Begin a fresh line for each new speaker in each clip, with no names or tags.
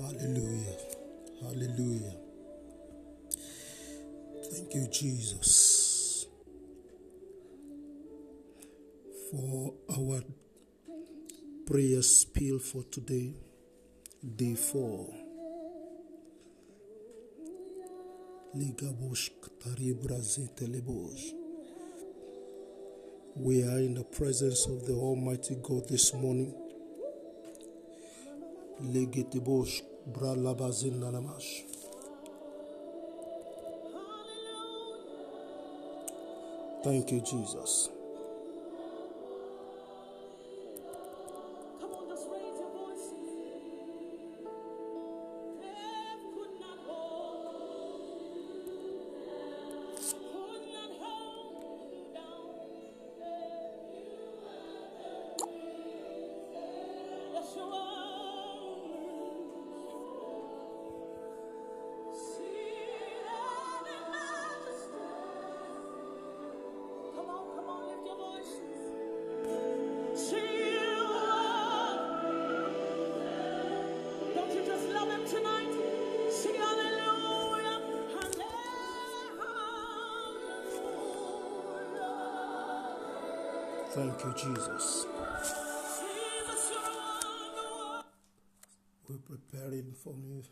Hallelujah. Hallelujah. Thank you, Jesus, for our prayer spill for today, day four. We are in the presence of the Almighty God this morning. Bralabazin. Thank you, Jesus. Thank you, Jesus. We're preparing for me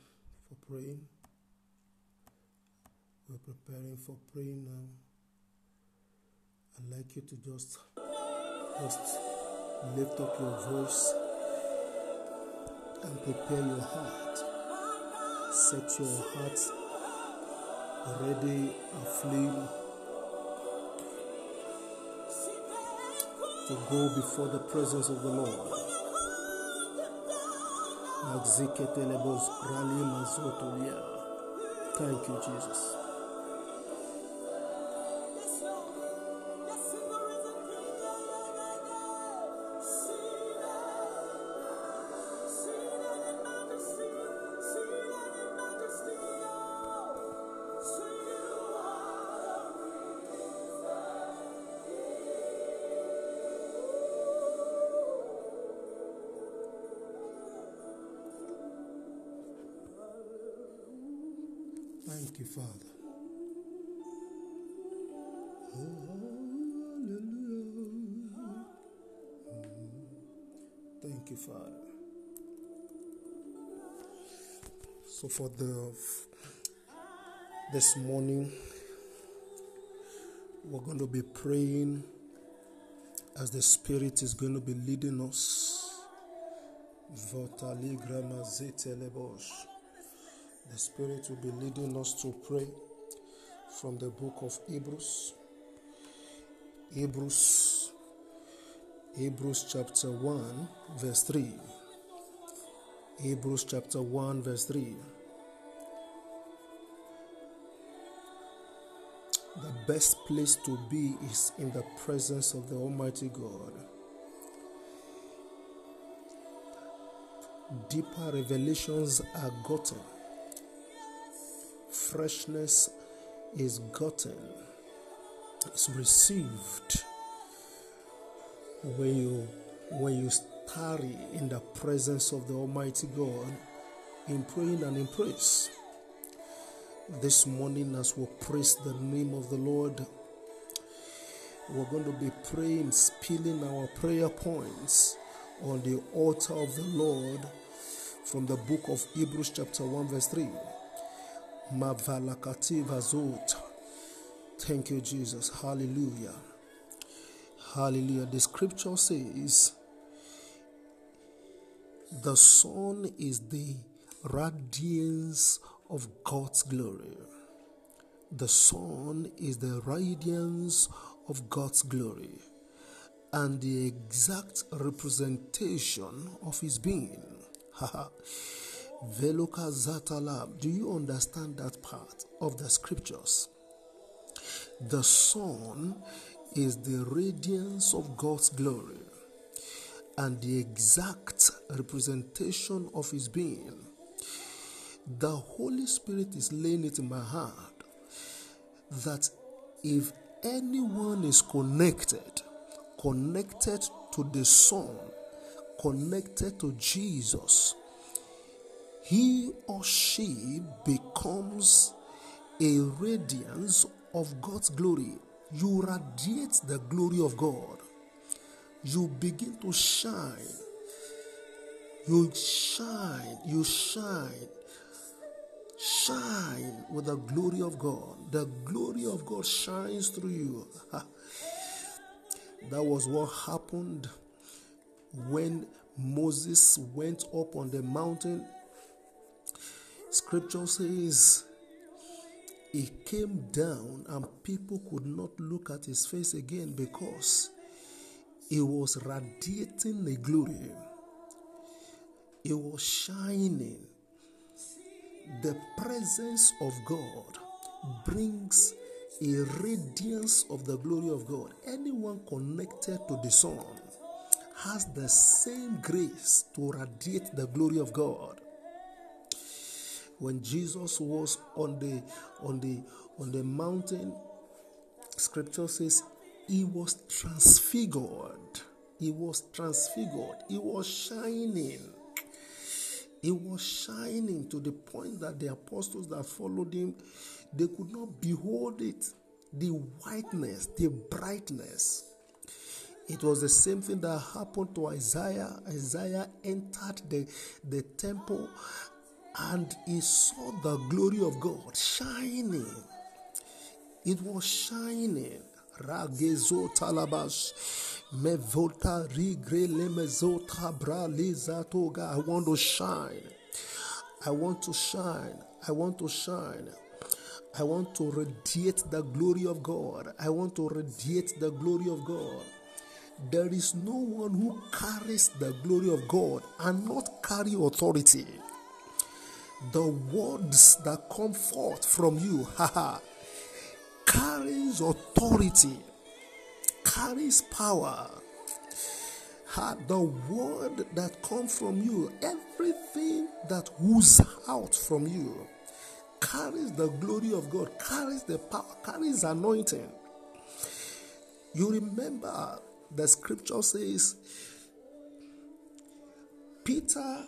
for praying. We're preparing for praying now. I'd like you to just just lift up your voice and prepare your heart. Set your heart ready aflame to go before the presence of the Lord. Thank you, Jesus. For the this morning, we're going to be praying as the Spirit is going to be leading us. The Spirit will be leading us to pray from the book of Hebrews. Hebrews, Hebrews chapter 1, verse 3. Hebrews chapter 1, verse 3. Best place to be is in the presence of the Almighty God. Deeper revelations are gotten freshness is gotten, is received when you when you tarry in the presence of the Almighty God in praying and in praise. This morning, as we praise the name of the Lord, we're going to be praying, spilling our prayer points on the altar of the Lord from the book of Hebrews, chapter 1, verse 3. Mavalakati Vazot. Thank you, Jesus. Hallelujah. Hallelujah. The scripture says, The Son is the radiance of God's glory. The Son is the radiance of God's glory and the exact representation of his being. Veloka Zatalab. Do you understand that part of the scriptures? The Son is the radiance of God's glory and the exact representation of his being. The Holy Spirit is laying it in my heart that if anyone is connected, connected to the Son, connected to Jesus, he or she becomes a radiance of God's glory. You radiate the glory of God. You begin to shine. You shine. You shine. Shine with the glory of God. The glory of God shines through you. that was what happened when Moses went up on the mountain. Scripture says he came down and people could not look at his face again because he was radiating the glory. He was shining. The presence of God brings a radiance of the glory of God. Anyone connected to the Son has the same grace to radiate the glory of God. When Jesus was on the on the on the mountain, scripture says he was transfigured. He was transfigured. He was shining. He was shining to the point that the apostles that followed him, they could not behold it. The whiteness, the brightness. It was the same thing that happened to Isaiah. Isaiah entered the, the temple and he saw the glory of God shining. It was shining. Ragezo talabash. Lemezota braliza toga. I want to shine. I want to shine. I want to shine. I want to radiate the glory of God. I want to radiate the glory of God. There is no one who carries the glory of God and not carry authority. The words that come forth from you, haha, carries authority, carries power. Ha, the word that comes from you, everything that oozes out from you, carries the glory of God, carries the power, carries anointing. You remember the scripture says Peter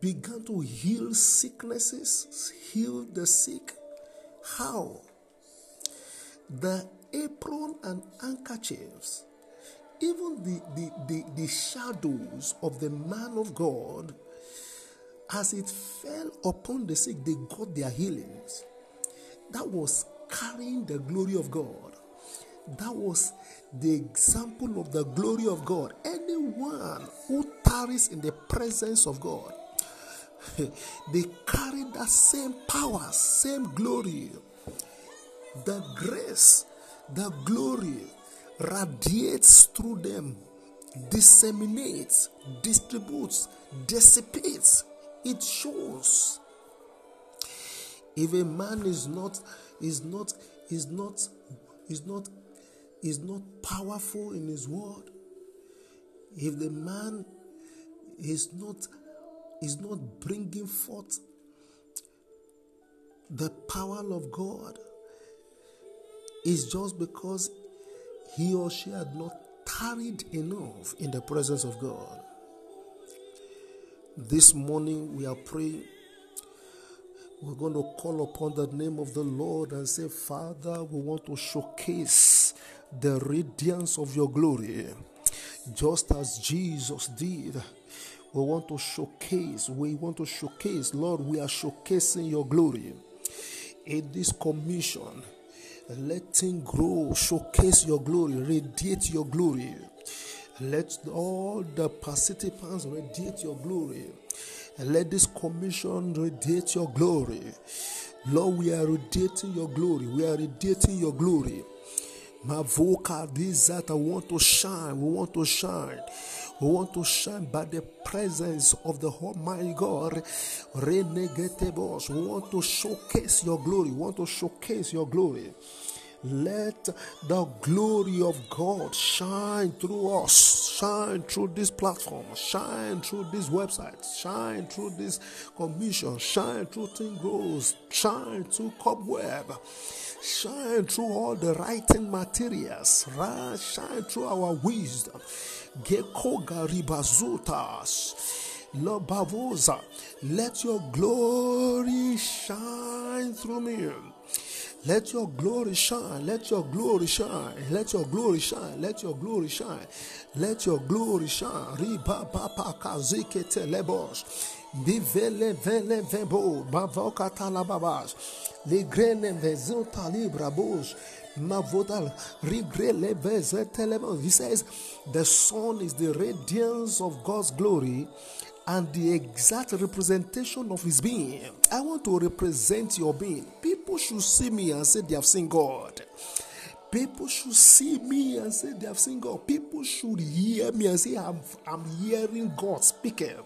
began to heal sicknesses, heal the sick. How? The apron and handkerchiefs, even the, the, the, the shadows of the man of God, as it fell upon the sick, they got their healings. That was carrying the glory of God. That was the example of the glory of God. Anyone who tarries in the presence of God, they carry that same power, same glory. The grace, the glory radiates through them, disseminates, distributes, dissipates. It shows. If a man is not, is not, is not, is not, is not powerful in his word, if the man is not is not bringing forth the power of God is just because he or she had not tarried enough in the presence of God. This morning we are praying. We're going to call upon the name of the Lord and say, Father, we want to showcase the radiance of your glory, just as Jesus did. We want to showcase, we want to showcase, Lord, we are showcasing your glory in this commission. Let grow, showcase your glory, radiate your glory. Let all the participants radiate your glory. Let this commission radiate your glory. Lord, we are radiating your glory. We are radiating your glory. My vocal, this that I want to shine. We want to shine. We want to shine by the presence of the Almighty God. Renegatebos. We want to showcase your glory. Want to showcase your glory. Let the glory of God shine through us, shine through this platform, shine through this website, shine through this commission, shine through Teen Grows, shine through Cobweb, shine through all the writing materials, shine through our wisdom. Geko garibazutas. Lord let your glory shine through me. Let your glory shine. Let your glory shine. Let your glory shine. Let your glory shine. Let your glory shine. Riba papa kazike telebos. Bivele vele vebo. Bavoka talababas. Ligrene vezuta libra He says, the Son is the radiance of God's glory and the exact representation of his being. I want to represent your being. People should see me and say they have seen God. People should see me and say they have seen God. People should hear me and say I'm, I'm hearing God speaking.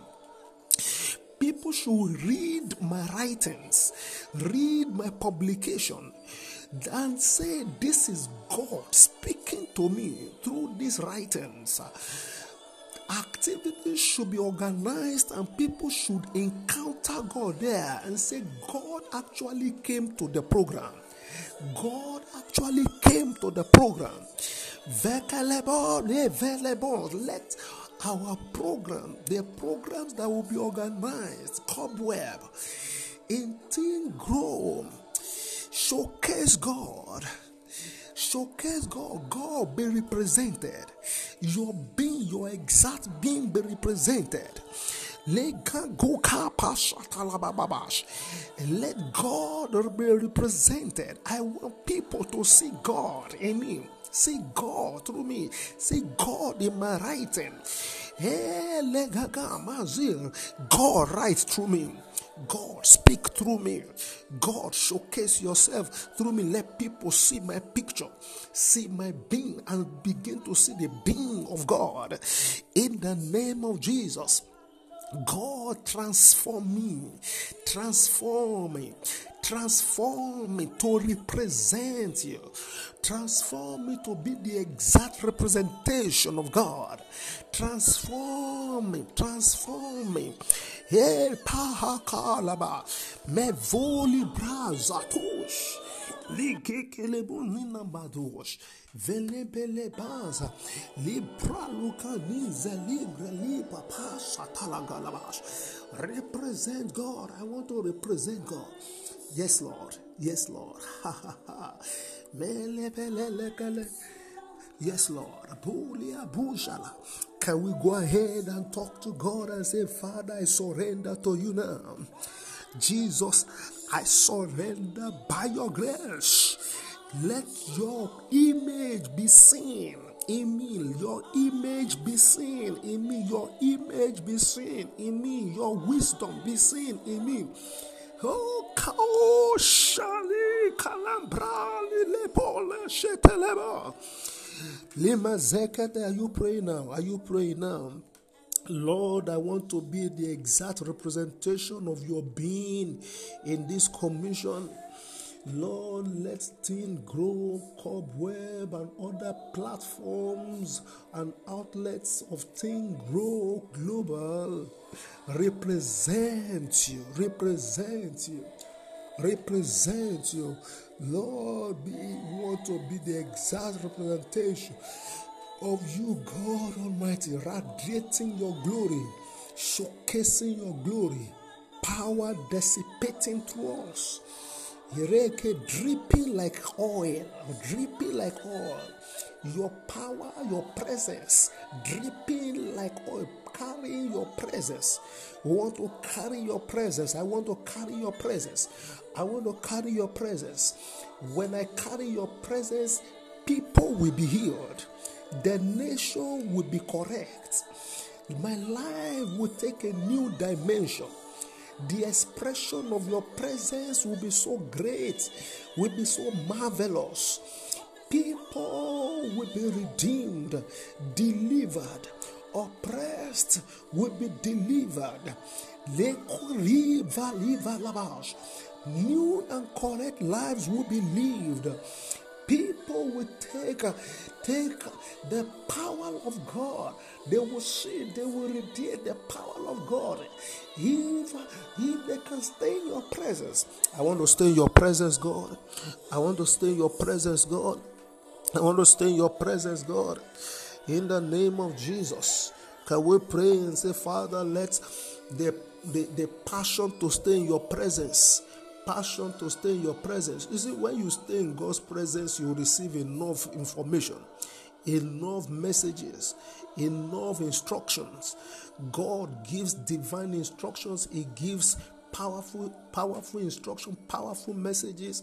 People should read my writings, read my publication, and say, This is God speaking to me through these writings activities should be organized and people should encounter God there and say, God actually came to the program. God actually came to the program. Let our program, the programs that will be organized, Cobweb, in Teen Grow, showcase God showcase God. God be represented. Your being, your exact being be represented. Let God be represented. I want people to see God in me. See God through me. See God in my writing. Eh, God writes through me. God, speak through me. God, showcase yourself through me. Let people see my picture, see my being, and begin to see the being of God. In the name of Jesus. God transform me, transform me, transform me to represent you, transform me to be the exact representation of God, transform me, transform me. Hey, pahakalaba, me voli brazatush. Ligekelebunina badosh. Velebele baza. Libra lukaniza libre lipa pasha talagalabash. Represent God. I want to represent God. Yes, Lord. Yes, Lord. Ha ha ha. Yes, Lord. Bulia bujala. Can we go ahead and talk to God and say, Father, I surrender to you now. Jesus, I surrender by your grace. Let your image be seen in me. Your image be seen in me. Your image be seen in me. Your wisdom be seen in me. Oh, kao shali kalambra lepole sheteleba. Lima zekete, are you praying now? Are you praying now? Lord, I want to be the exact representation of your being in this commission. Lord, let Teen Grow, Cobweb, and other platforms and outlets of Teen Grow Global represent you, represent you, represent you. Lord, we want to be the exact representation of you, God Almighty, radiating your glory, showcasing your glory, power dissipating through us. Yereke dripping like oil, dripping like oil. Your power, your presence, dripping like oil, carrying your presence. We want to carry your presence. I want to carry your presence. I want to carry your presence. When I carry your presence, people will be healed. The nation will be correct. My life will take a new dimension the expression of your presence will be so great, will be so marvelous. People will be redeemed, delivered, oppressed will be delivered. New and correct lives will be lived people will take uh, take the power of God. They will see, they will radiate the power of God. If, if they can stay in your presence, I want to stay in your presence, God. I want to stay in your presence, God. I want to stay in your presence, God. In the name of Jesus. Can we pray and say, Father, let the, the, the passion to stay in your presence, passion to stay in your presence. You see, when you stay in God's presence, you receive enough information, enough messages, enough instructions. God gives divine instructions, He gives powerful, powerful instruction, powerful messages.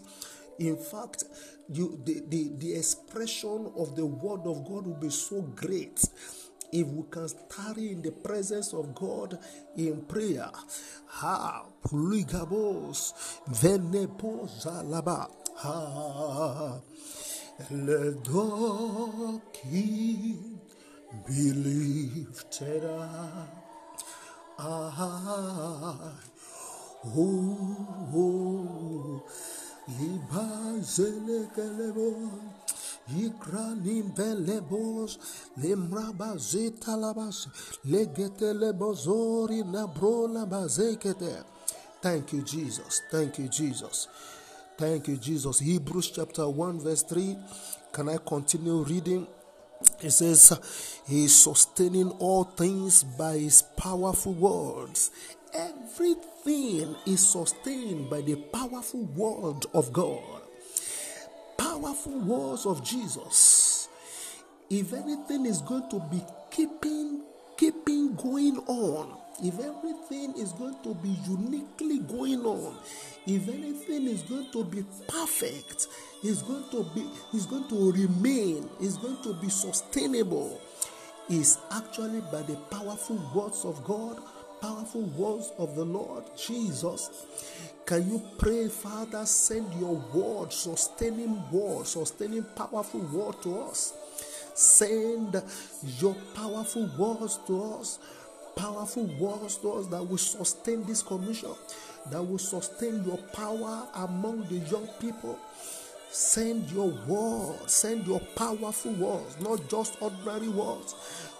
In fact, you the, the, the expression of the word of God will be so great if we can tarry in the presence of God in prayer. Ha puligabos venepozalaba. Ha le king be lifted up. Oh, oh, ibazelekelebo, ikranim velebos, lemrabazita labas, legetelebozori nabrola bazekete. Thank you, Jesus. Thank you, Jesus. Thank you, Jesus. Hebrews chapter 1, verse 3. Can I continue reading? It says, He is sustaining all things by His powerful words. Everything is sustained by the powerful word of God. Powerful words of Jesus. If anything is going to be keeping, keeping going on, if everything is going to be uniquely going on, if anything is going to be perfect, is going to be is going to remain, is going to be sustainable, is actually by the powerful words of God, powerful words of the Lord Jesus. Can you pray, Father, send your word, sustaining word, sustaining powerful word to us? Send your powerful words to us powerful words to us that will sustain this commission, that will sustain your power among the young people. Send your words, send your powerful words, not just ordinary words.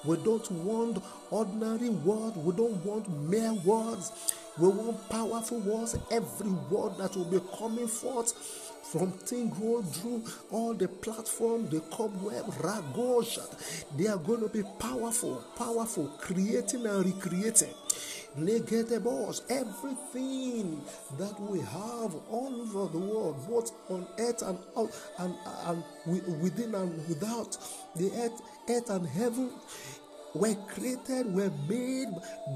We don't want ordinary words, we don't want mere words. We want powerful words, every word that will be coming forth from Teen Grow through all the platform, the cobweb, Ragosha. They are going to be powerful, powerful, creating and recreating. Negatables, everything that we have all over the world, both on earth and out and, and within and without the earth, earth and heaven were created, were made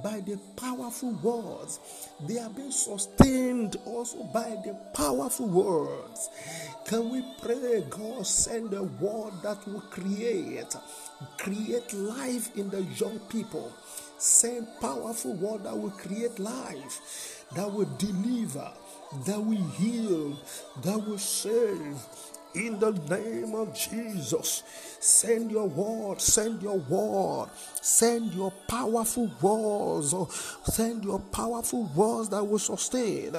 by the powerful words. They are being sustained also by the powerful words. Can we pray, God, send a word that will create, create life in the young people. Send powerful word that will create life, that will deliver, that will heal, that will save, in the name of Jesus. Send your word, send your word, send your powerful words, oh, send your powerful words that will sustain.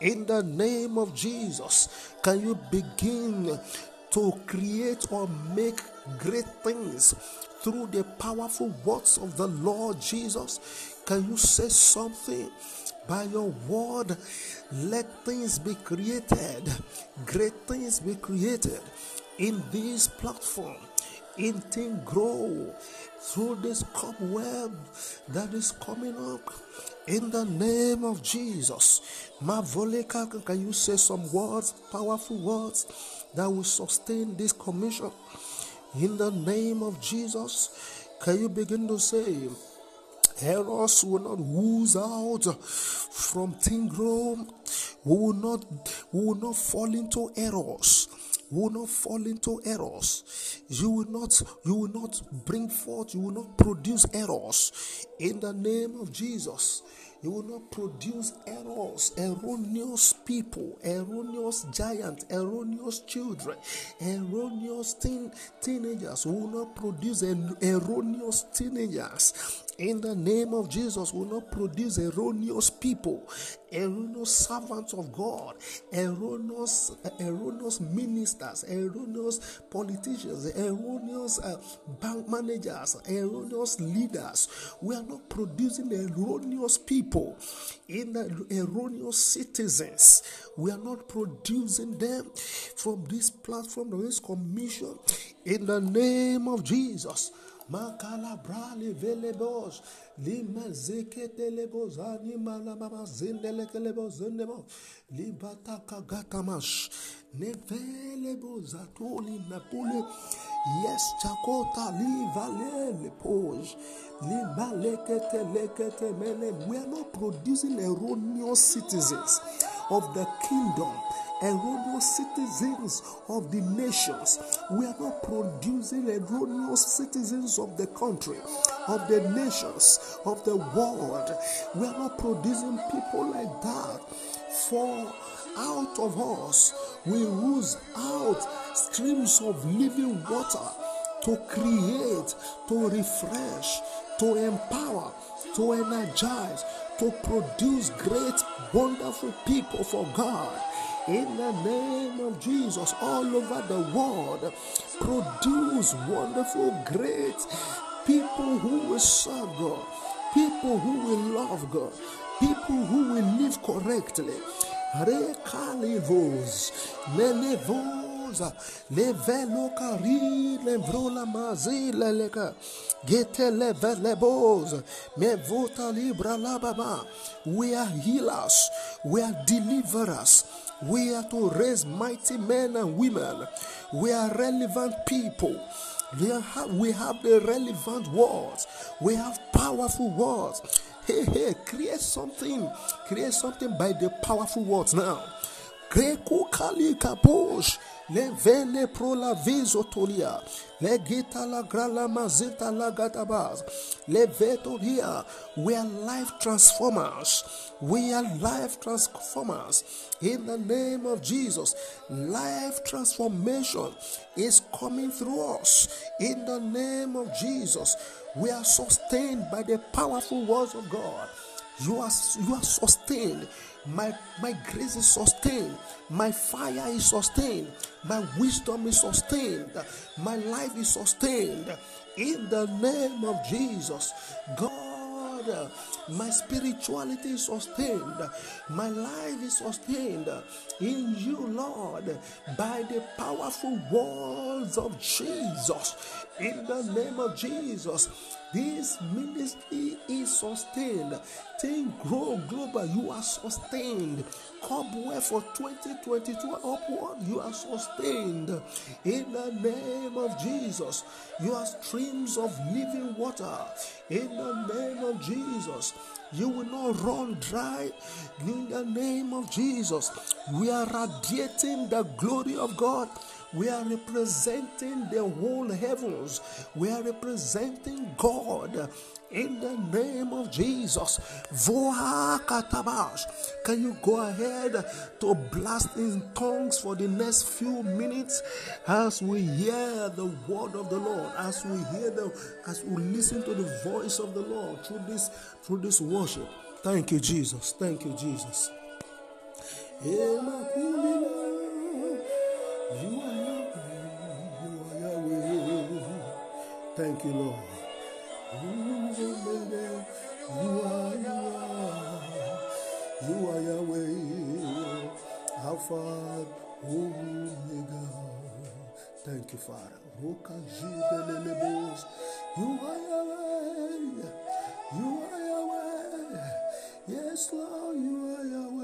In the name of Jesus, can you begin to create or make great things through the powerful words of the Lord Jesus? Can you say something? by your word let things be created. Great things be created in this platform. In Teen Grow through this cobweb that is coming up. In the name of jesus. Mavoleka can you say some words powerful words that will sustain this commission in the name of jesus can you begin to say Errors will not ooze out from Teen Grow. We will not, we will not fall into errors. We will not fall into errors. You will not, you will not bring forth, you will not produce errors in the name of Jesus. You will not produce errors, erroneous people, erroneous giants, erroneous children, erroneous teen, teenagers. We will not produce erroneous teenagers in the name of Jesus we will not produce erroneous people, erroneous servants of God, erroneous, erroneous ministers, erroneous politicians, erroneous uh, bank managers, erroneous leaders. We are not producing erroneous people, in the erroneous citizens. We are not producing them from this platform, from this commission, in the name of Jesus. Lebos mama zendeleke lebos nevelebos napule yes chakota mele we are not producing erroneous citizens of the kingdom erroneous citizens of the nations. We are not producing erroneous citizens of the country, of the nations, of the world. We are not producing people like that. For out of us we ooze out streams of living water to create, to refresh, to empower, to energize, to produce great, wonderful people for God in the name of Jesus all over the world. Produce wonderful, great people who will serve God, people who will love God, people who will live correctly. Rekalivos, Leka, Gete Mevota Libra Lababa. We are healers, we are deliverers. We are to raise mighty men and women. We are relevant people. We have, we have the relevant words. We have powerful words. Hey, hey, create something. Create something by the powerful words now. Greco Kali pro la. We are life transformers. We are life transformers. In the name of Jesus. Life transformation is coming through us. In the name of Jesus. We are sustained by the powerful words of God. You are you are sustained. My my grace is sustained. My fire is sustained. My wisdom is sustained. My life is sustained. In the name of Jesus, God, Uh, my spirituality is sustained. My life is sustained in you, Lord, by the powerful words of Jesus. In the name of Jesus, this ministry is sustained. Teen Grow Global. You are sustained. Cobweb for 2022 upward. You are sustained. In the name of Jesus, you are streams of living water. In the name of Jesus, you will not run dry. In the name of Jesus, we are radiating the glory of God. We are representing the whole heavens. We are representing God in the name of Jesus. Can you go ahead to blast in tongues for the next few minutes as we hear the word of the Lord, as we hear the, as we listen to the voice of the Lord through this through this worship. Thank you, Jesus. Thank you, Jesus. You Thank you, Lord. You are, you are, you are Yahweh. Alpha, Omega. Oh Thank you, Father. You are Yahweh. You are Yahweh. Yes, Lord, you are Yahweh.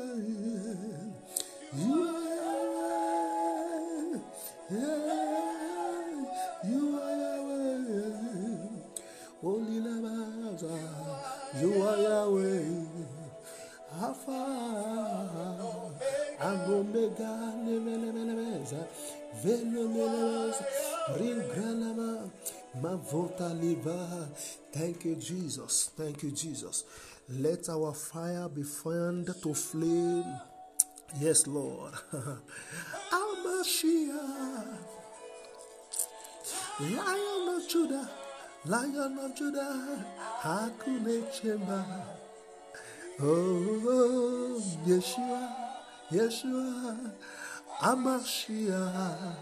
Thank you, Jesus. Thank you, Jesus. Let our fire be fanned to flame. Yes, Lord. Al-Mashiach, Lion of Judah, Lion of Judah, Hakune Chemba. Oh, oh, oh Yeshua, Yeshua Amashiach,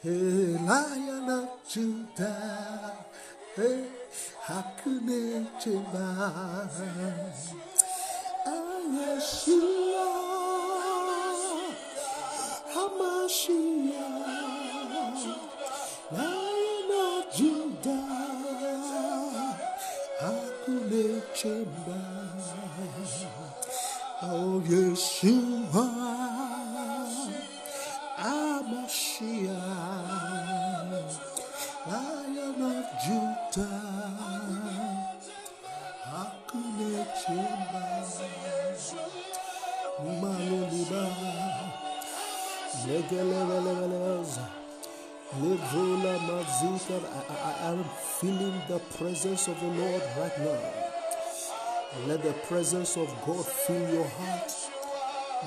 hey, Lion of Judah, hey, Hakune Chema, Yeshua Hamashiach, Lion of Judah, Hakune Chema of Yeshua, Amashiach, Lion of Judah, Akune Chimba, Maluliba, Legeleveleveleza, Levola Mazika. I, am feeling the presence of the Lord. Let the presence of God fill your heart.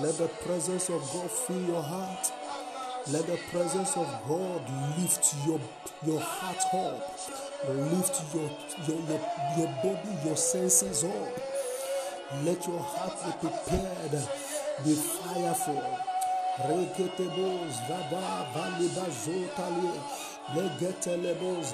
Let the presence of God fill your heart. Let the presence of God lift your, your heart up. Lift your, your, your, your body, your senses up. Let your heart be prepared, be fireful. Reketebos, Legetelebos,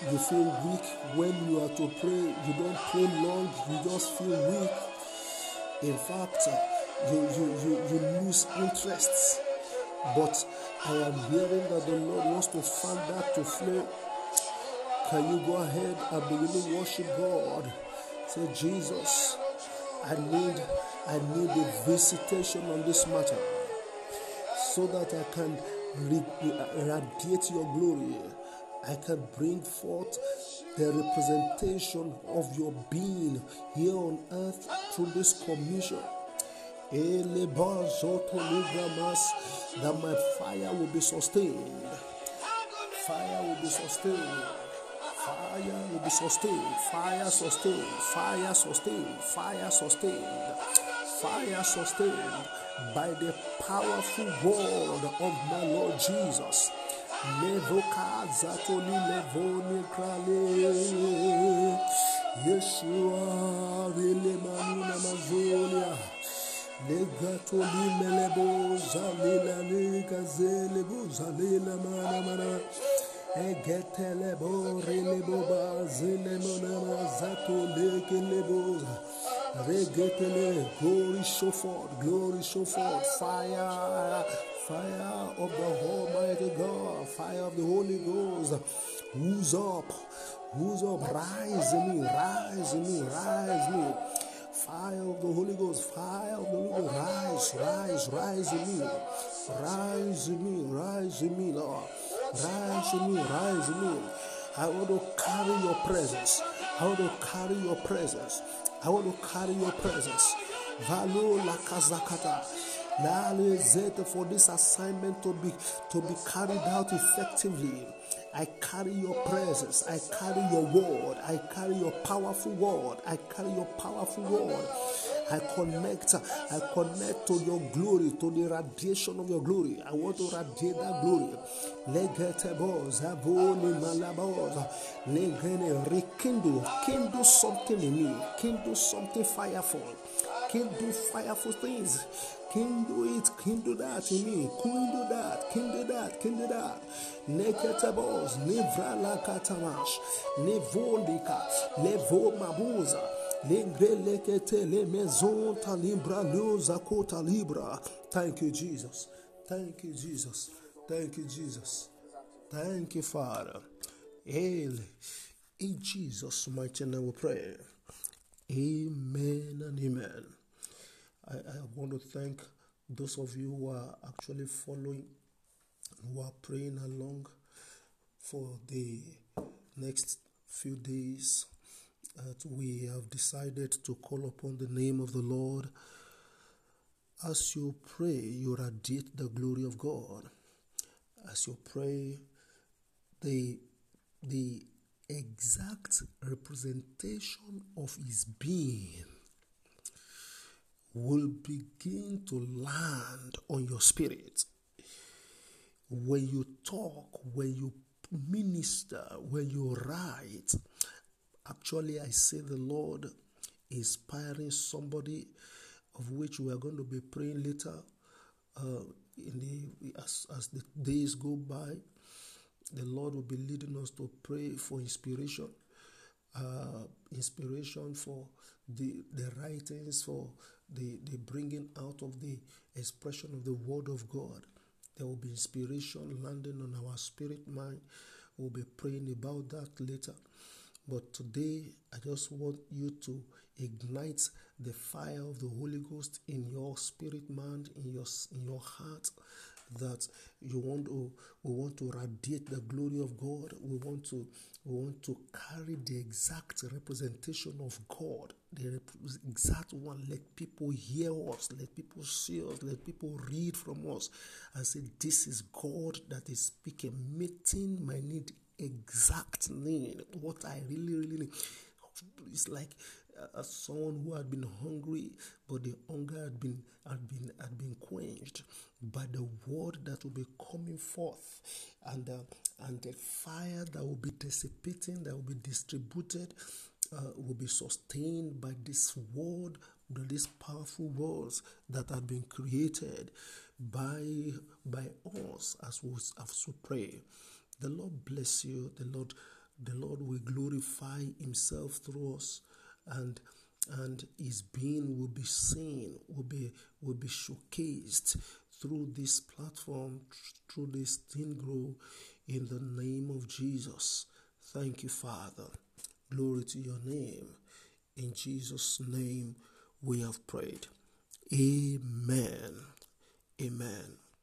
You feel weak when you are to pray. You don't pray long. You just feel weak. In fact, uh, you you you, you lose interests. But I am hearing that the Lord wants to fan that to flame. Can you go ahead and begin to worship God? Say, Jesus, I need I need a visitation on this matter so that I can radiate your glory. I can bring forth the representation of your being here on earth through this commission. That my fire will be sustained. Fire will be sustained. Fire will be sustained. Fire sustained. Fire sustained. Fire sustained. Fire sustained by the powerful word of my Lord Jesus. Levoka zatoli levoni krale. Yeshua vile manina mazolia. Legatoli melebo zalila nika zelebo zalila mana mana. Egetelebo relebo bazile mana zato leke leboza. Regetele, glory show forth, glory show forth, fire, fire of the God, fire of the Holy Ghost. Who's up? Who's up? Rise in me, rise in me, rise in me. Fire of the Holy Ghost, fire of the Holy Ghost, rise, rise, rise in me, rise in me, rise in me, Lord, rise in me, rise in me. I want to carry your presence. I want to carry your presence. I want to carry your presence. Valo la kazakata. For this assignment to be to be carried out effectively, I carry your presence. I carry your word. I carry your powerful word. I carry your powerful word. I connect. I connect to your glory, to the radiation of your glory. I want to radiate that glory. Legetebos, avoni malabos, legene, rekindle, kindle something in me, kindle something fireful, kindle fireful things, kindle it, can do that in me, can do that, can do that, can do that. Neketebos, livra la katamash, nevolika, levo mabuza. Lengrelekete le maison talibra luza kota libra. Thank you, Jesus. Thank you, Jesus. Thank you, Jesus. Thank you, Father. In Jesus' mighty name we pray. Amen and amen. I, I want to thank those of you who are actually following, who are praying along for the next few days that we have decided to call upon the name of the Lord. As you pray, you radiate the glory of God. As you pray, the the exact representation of his being will begin to land on your spirit. When you talk, when you minister, when you write, actually, I say the Lord inspiring somebody, of which we are going to be praying later. Uh, in the as, as the days go by, the Lord will be leading us to pray for inspiration, uh, inspiration for the the writings, for the the bringing out of the expression of the Word of God. There will be inspiration landing on our spirit mind. We'll be praying about that later. But today, I just want you to ignite the fire of the Holy Ghost in your spirit mind, in your in your heart, that you want to we want to radiate the glory of God. We want to we want to carry the exact representation of God, the exact one. Let people hear us, let people see us, let people read from us and say, This is God that is speaking, meeting my need exact need, what I really, really need. It's like uh, someone who had been hungry, but the hunger had been had been had been quenched by the word that will be coming forth, and uh, and the fire that will be dissipating, that will be distributed, uh, will be sustained by this word, by these powerful words that have been created by by us as we as we pray. The Lord bless you. The Lord, the Lord will glorify Himself through us, and and His being will be seen, will be will be showcased through this platform, through this Teen Grow, in the name of Jesus. Thank you, Father. Glory to your name. In Jesus' name we have prayed. Amen. Amen.